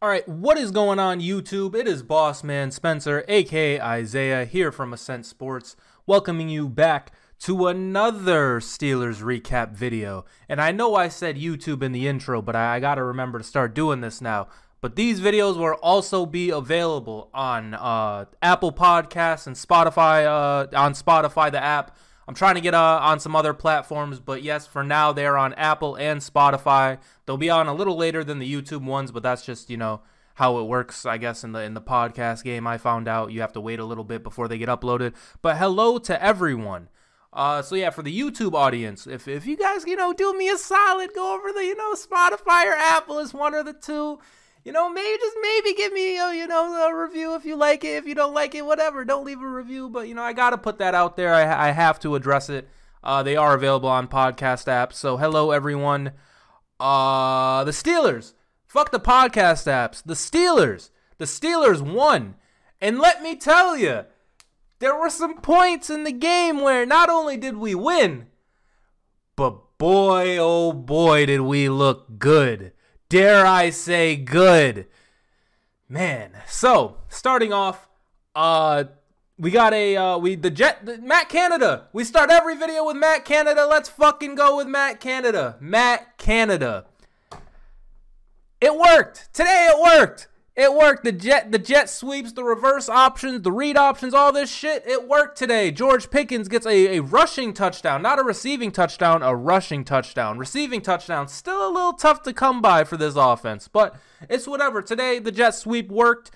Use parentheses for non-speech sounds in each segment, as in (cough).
All right, what is going on YouTube? It is Boss Man Spencer, aka Isaiah, here from Ascent Sports, welcoming you back to another Steelers recap video. And I know I said YouTube in the intro, but I, I got to remember to start doing this now. But these videos will also be available on uh, Apple Podcasts and Spotify. Uh, on Spotify, the app. I'm trying to get uh, on some other platforms, but yes, for now they're on Apple and Spotify. They'll be on a little later than the YouTube ones, but that's just you know how it works, I guess in the in the podcast game. I found out you have to wait a little bit before they get uploaded. But hello to everyone. Uh, so yeah, for the YouTube audience, if if you guys you know do me a solid, go over the you know Spotify or Apple is one or the two you know, maybe just maybe give me a, you know a review if you like it. If you don't like it, whatever, don't leave a review. But you know, I gotta put that out there. I, I have to address it. Uh, they are available on podcast apps. So hello everyone. Uh, the Steelers. Fuck the podcast apps. The Steelers. The Steelers won. And let me tell you, there were some points in the game where not only did we win, but boy, oh boy, did we look good dare I say good. Man, so starting off, uh, we got a uh, we the jet the, Matt Canada. We start every video with Matt Canada. Let's fucking go with Matt Canada. Matt Canada. It worked today. It worked. It worked. The jet, the jet sweeps, the reverse options, the read options, all this shit. It worked today. George Pickens gets a, a rushing touchdown, not a receiving touchdown, a rushing touchdown. Receiving touchdown, still a little tough to come by for this offense, but it's whatever. Today, the jet sweep worked,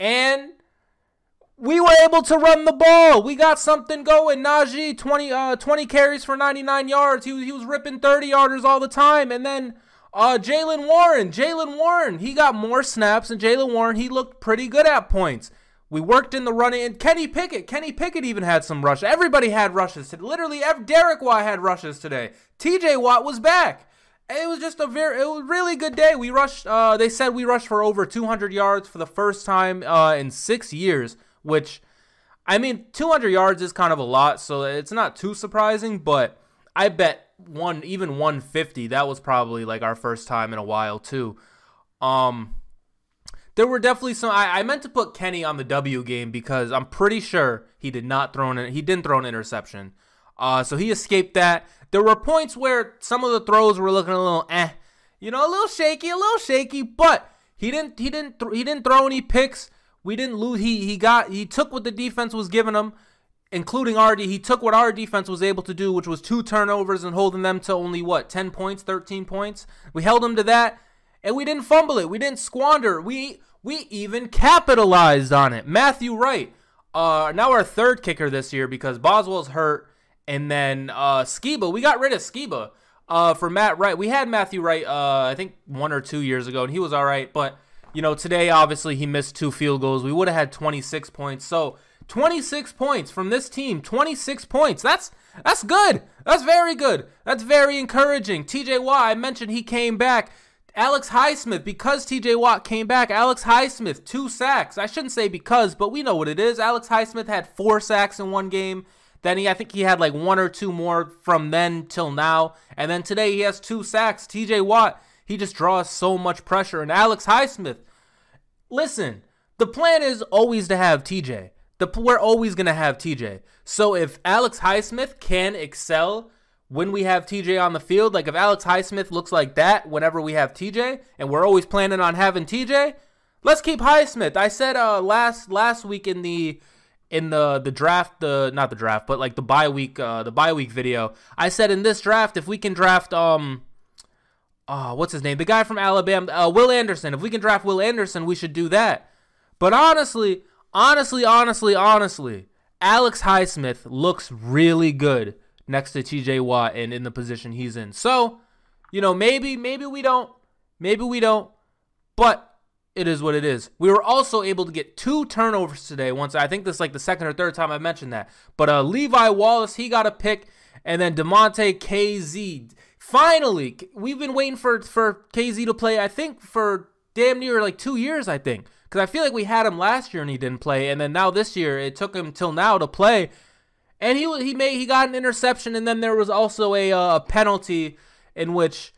and we were able to run the ball. We got something going. Najee, 20, uh, 20 carries for 99 yards. He, he was ripping 30 yarders all the time, and then uh, Jaylen Warren, Jaylen Warren, he got more snaps, and Jaylen Warren, he looked pretty good at points. We worked in the running, and Kenny Pickett, Kenny Pickett even had some rushes. Everybody had rushes. today. Literally, Derek Watt had rushes today. T.J. Watt was back. It was just a very, it was a really good day. We rushed. Uh, they said we rushed for over 200 yards for the first time uh, in six years, which, I mean, 200 yards is kind of a lot, so it's not too surprising. But I bet one even 150 that was probably like our first time in a while too. Um there were definitely some I, I meant to put kenny on the w game because i'm pretty sure he did not throw an he didn't throw an interception. Uh so he escaped that. There were points where some of the throws were looking a little eh you know a little shaky a little shaky but he didn't he didn't th- he didn't throw any picks. We didn't lose he he got he took what the defense was giving him including our he took what our defense was able to do, which was two turnovers and holding them to only what 10 points, 13 points. We held them to that, and we didn't fumble it. We didn't squander. We we even capitalized on it. Matthew Wright, uh, now our third kicker this year because Boswell's hurt, and then uh, Sciba. We got rid of Sciba uh, for Matt Wright. We had Matthew Wright, uh, I think one or two years ago, and he was all right, but. You know, today obviously he missed two field goals. We would have had 26 points. So 26 points from this team. 26 points. That's that's good. That's very good. That's very encouraging. TJ Watt, I mentioned he came back. Alex Highsmith, because TJ Watt came back, Alex Highsmith, two sacks. I shouldn't say because, but we know what it is. Alex Highsmith had four sacks in one game. Then he, I think he had like one or two more from then till now. And then today he has two sacks. TJ Watt, he just draws so much pressure. And Alex Highsmith, listen, the plan is always to have TJ. The, we're always to have TJ. So if Alex Highsmith can excel when we have TJ on the field, like if Alex Highsmith looks like that whenever we have TJ, and we're always planning on having TJ, let's keep Highsmith. I said uh, last last week in the in the the draft, the not the draft, but like the bye week, uh, the bye week video, I said in this draft, if we can draft um. Uh, what's his name? The guy from Alabama, uh, Will Anderson. If we can draft Will Anderson, we should do that. But honestly, honestly, honestly, honestly, Alex Highsmith looks really good next to TJ Watt and in the position he's in. So, you know, maybe, maybe we don't, maybe we don't, but it is what it is. We were also able to get two turnovers today. Once I think this is like the second or third time I mentioned that. But uh, Levi Wallace, he got a pick, and then Damontae Kazee. Finally, we've been waiting for for Kazee to play. I think for damn near like two years. I think because I feel like we had him last year and he didn't play, and then now this year it took him till now to play, and he he made he got an interception, and then there was also a uh, penalty in which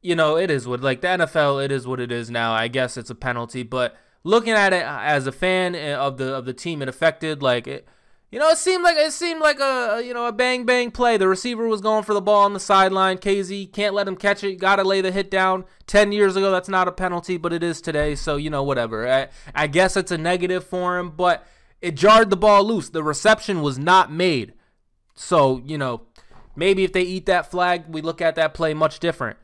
you know, it is what like the NFL. It is what it is now. I guess it's a penalty, but looking at it as a fan eh, of the of the team it affected, like it, you know, it seemed like it seemed like a you know a bang bang play. The receiver was going for the ball on the sideline. Kazee can't let him catch it. Got to lay the hit down. Ten years ago, that's not a penalty, but it is today. So you know, whatever. I, I guess it's a negative for him, but it jarred the ball loose. The reception was not made. So you know, maybe if they eat that flag, we look at that play much different.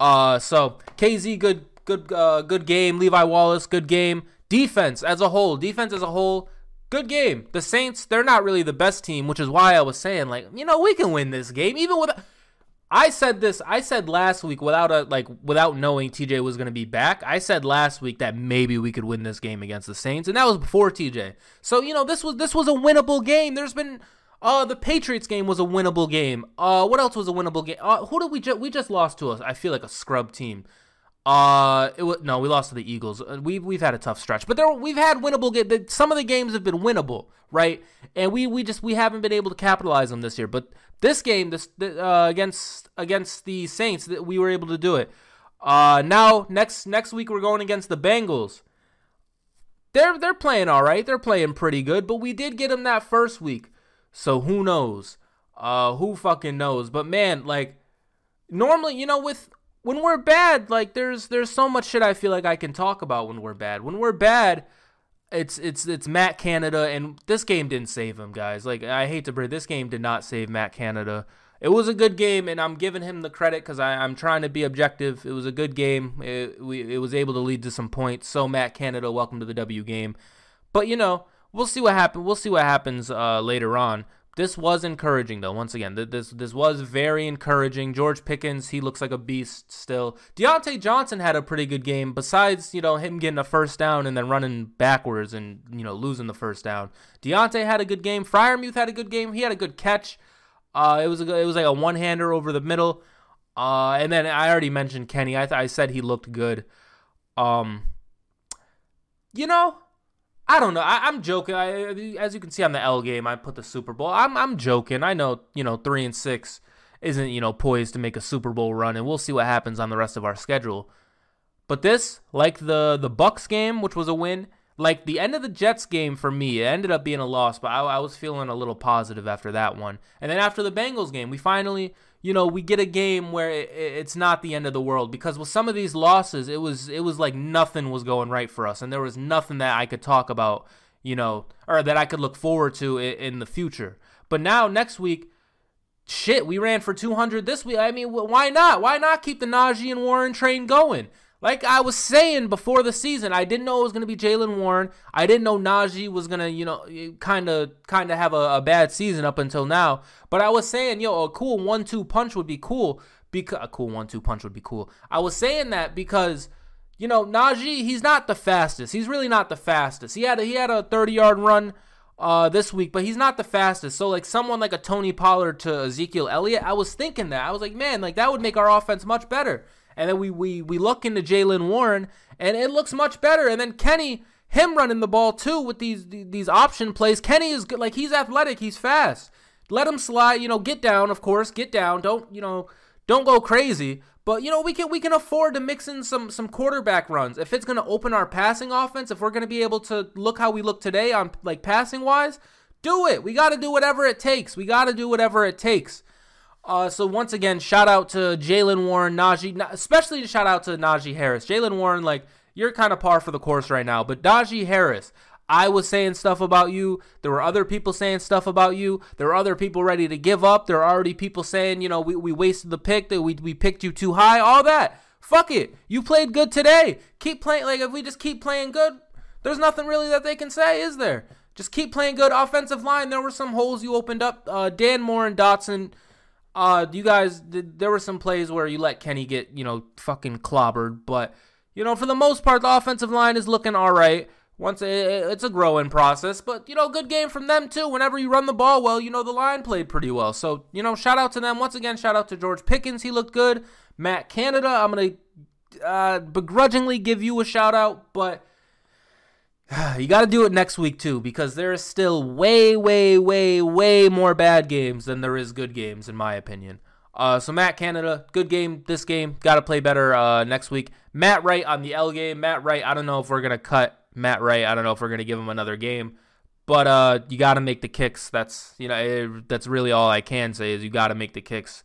Uh, so Kazee, good, good, uh, good game. Levi Wallace, good game. Defense as a whole, defense as a whole, good game. The Saints, they're not really the best team, which is why I was saying like, you know, we can win this game even with. I said this. I said last week without a like without knowing TJ was going to be back. I said last week that maybe we could win this game against the Saints, and that was before TJ. So you know this was this was a winnable game. There's been uh, the Patriots game was a winnable game. Uh, what else was a winnable game? Uh, who did we just we just lost to us? I feel like a scrub team. Uh, it was, no, we lost to the Eagles. Uh, we've we've had a tough stretch, but there we've had winnable games. Some of the games have been winnable, right? And we we just we haven't been able to capitalize on this year. But this game, this uh, against against the Saints, that we were able to do it. Uh, now next next week we're going against the Bengals. They're they're playing all right. They're playing pretty good, but we did get them that first week. So who knows? Uh, who fucking knows? But man, like normally, you know, with when we're bad, like there's there's so much shit I feel like I can talk about when we're bad. When we're bad, it's it's it's Matt Canada, and this game didn't save him, guys. Like I hate to break, this game did not save Matt Canada. It was a good game, and I'm giving him the credit because I'm trying to be objective. It was a good game. It, we, it was able to lead to some points. So Matt Canada, welcome to the W game. But you know, we'll see what happens. We'll see what happens uh, later on. This was encouraging, though. Once again, this this was very encouraging. George Pickens, he looks like a beast still. Diontae Johnson had a pretty good game. Besides, you know, him getting a first down and then running backwards and you know losing the first down. Diontae had a good game. Freiermuth had a good game. He had a good catch. Uh, it was a, it was like a one hander over the middle. Uh, and then I already mentioned Kenny. I th- I said he looked good. Um, you know, I don't know. I, am joking. I, as you can see on the L game, I put the Super Bowl. I'm I'm joking. I know you know three and six isn't you know poised to make a Super Bowl run, and we'll see what happens on the rest of our schedule. But this, like the the Bucks game, which was a win, like the end of the Jets game for me, it ended up being a loss. But I, I was feeling a little positive after that one, and then after the Bengals game, we finally you know, we get a game where it, it's not the end of the world because with some of these losses, it was it was like nothing was going right for us, and there was nothing that I could talk about, you know, or that I could look forward to in, in the future. But now next week, shit, we ran for 200 this week. I mean, why not? Why not keep the Najee and Warren train going? Like I was saying before the season, I didn't know it was going to be Jaylen Warren. I didn't know Najee was going to, you know, kind of kind of have a, a, bad season up until now. But I was saying, yo, a cool one-two punch would be cool. Because a cool one-two punch would be cool. I was saying that because, you know, Najee, he's not the fastest. He's really not the fastest. He had a, he had a 30-yard run uh, this week, but he's not the fastest. So like someone like a Tony Pollard to Ezekiel Elliott, I was thinking that. I was like, man, like that would make our offense much better. And then we we we look into Jaylen Warren, and it looks much better. And then Kenny, him running the ball too with these these option plays. Kenny is good, like he's athletic, he's fast. Let him slide, you know, get down, of course, get down. Don't you know, don't go crazy. But you know, we can we can afford to mix in some some quarterback runs if it's going to open our passing offense. If we're going to be able to look how we look today on like passing wise, do it. We got to do whatever it takes. We got to do whatever it takes. Uh, so once again, shout out to Jaylen Warren, Najee, especially shout out to Najee Harris. Jaylen Warren, like you're kind of par for the course right now, but Najee Harris, I was saying stuff about you. There were other people saying stuff about you. There were other people ready to give up. There are already people saying, you know, we, we wasted the pick, that we, we picked you too high, all that. Fuck it. You played good today. Keep playing. Like, if we just keep playing good, there's nothing really that they can say, is there? Just keep playing good. Offensive line, there were some holes you opened up. Uh, Dan Moore and Dotson uh, you guys, there were some plays where you let Kenny get, you know, fucking clobbered, but you know, for the most part, the offensive line is looking all right. Once it, it's a growing process, but you know, good game from them too. Whenever you run the ball well, you know the line played pretty well. So you know, shout out to them once again. Shout out to George Pickens, he looked good. Matt Canada, I'm gonna uh, begrudgingly give you a shout out, but (sighs) you got to do it next week too because there is still way, way, way, way more bad games than there is good games, in my opinion. Uh, so Matt Canada, good game this game. Got to play better uh, next week. Matt Wright on the L game. Matt Wright, I don't know if we're gonna cut Matt Wright. I don't know if we're gonna give him another game, but uh, you got to make the kicks. That's you know it, that's really all I can say is you got to make the kicks.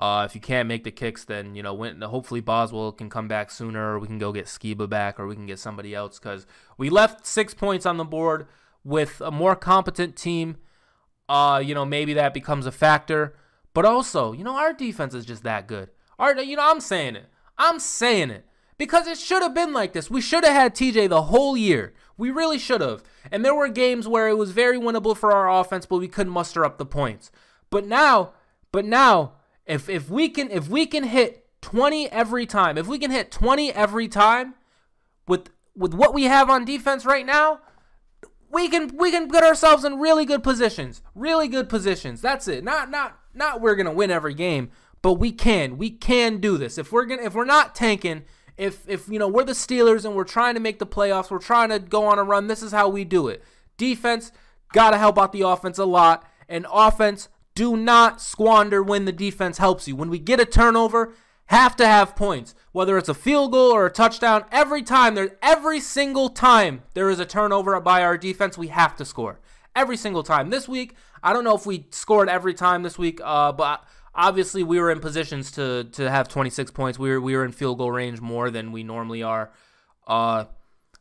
Uh, if you can't make the kicks, then you know when hopefully Boswell can come back sooner, or we can go get Sciba back, or we can get somebody else because we left six points on the board with a more competent team. Uh, you know maybe that becomes a factor. But also, you know, our defense is just that good. Our, you know, I'm saying it. I'm saying it. Because it should have been like this. We should have had TJ the whole year. We really should have. And there were games where it was very winnable for our offense, but we couldn't muster up the points. But now, but now, if if we can if we can hit 20 every time, if we can hit 20 every time with with what we have on defense right now, we can we can put ourselves in really good positions. Really good positions. That's it. Not not not we're gonna win every game, but we can. We can do this. If we're gonna if we're not tanking, if if you know we're the Steelers and we're trying to make the playoffs, we're trying to go on a run, this is how we do it. Defense gotta help out the offense a lot. And offense, do not squander when the defense helps you. When we get a turnover, have to have points. Whether it's a field goal or a touchdown, every time there every single time there is a turnover by our defense, we have to score. Every single time. This week, I don't know if we scored every time this week, uh, but obviously we were in positions to to have 26 points. We were we were in field goal range more than we normally are. Uh,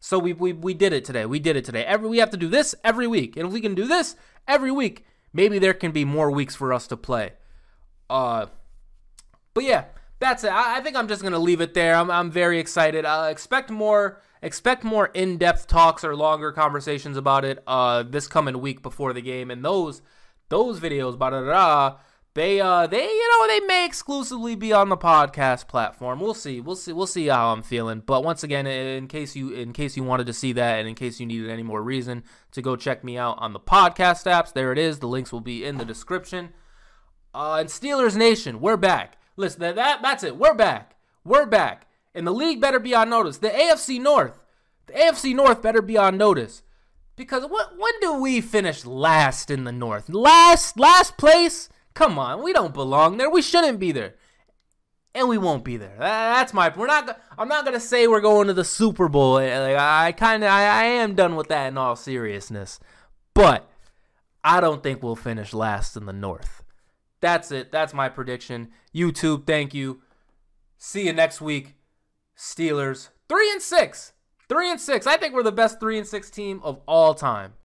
so we, we we did it today. We did it today. Every we have to do this every week, and if we can do this every week, maybe there can be more weeks for us to play. Uh, but yeah, that's it. I, I think I'm just gonna leave it there. I'm I'm very excited. Uh, expect more expect more in-depth talks or longer conversations about it uh this coming week before the game and those those videos blah, blah, blah, they uh they you know they may exclusively be on the podcast platform. We'll see. We'll see. We'll see how i'm feeling. But once again in case you in case you wanted to see that and in case you needed any more reason to go check me out on the podcast apps there it is. The links will be in the description. Uh and steelers nation we're back. Listen that, that that's it. We're back. We're back. And the league better be on notice. The AFC North, the AFC North better be on notice. Because what when do we finish last in the North? Last last place? Come on, we don't belong there. We shouldn't be there. And we won't be there. That's my. We're not. I'm not gonna say we're going to the Super Bowl. Eh, like I kind of. I, I am done with that in all seriousness. But I don't think we'll finish last in the North. That's it. That's my prediction. YouTube, thank you. See you next week. Steelers, three and six. Three and six. I think we're the best three and six team of all time.